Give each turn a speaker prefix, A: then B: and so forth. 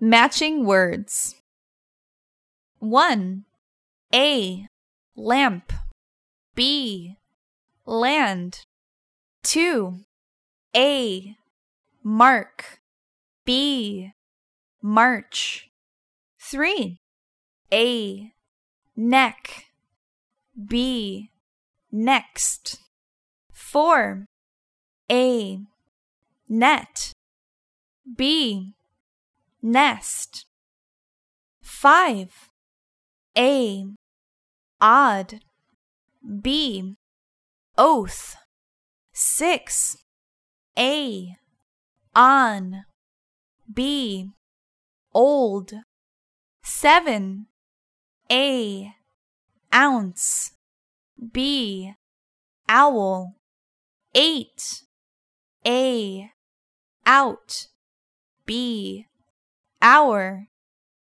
A: Matching words 1. A. Lamp. B. Land. 2. A. Mark. B. March. 3. A. Neck. B. Next. 4. A. Net. B. Nest. 5. A. Odd. B. Oath. 6. A. On. B. Old. 7. A. Ounce. B. Owl. 8. A. Out. B. Hour.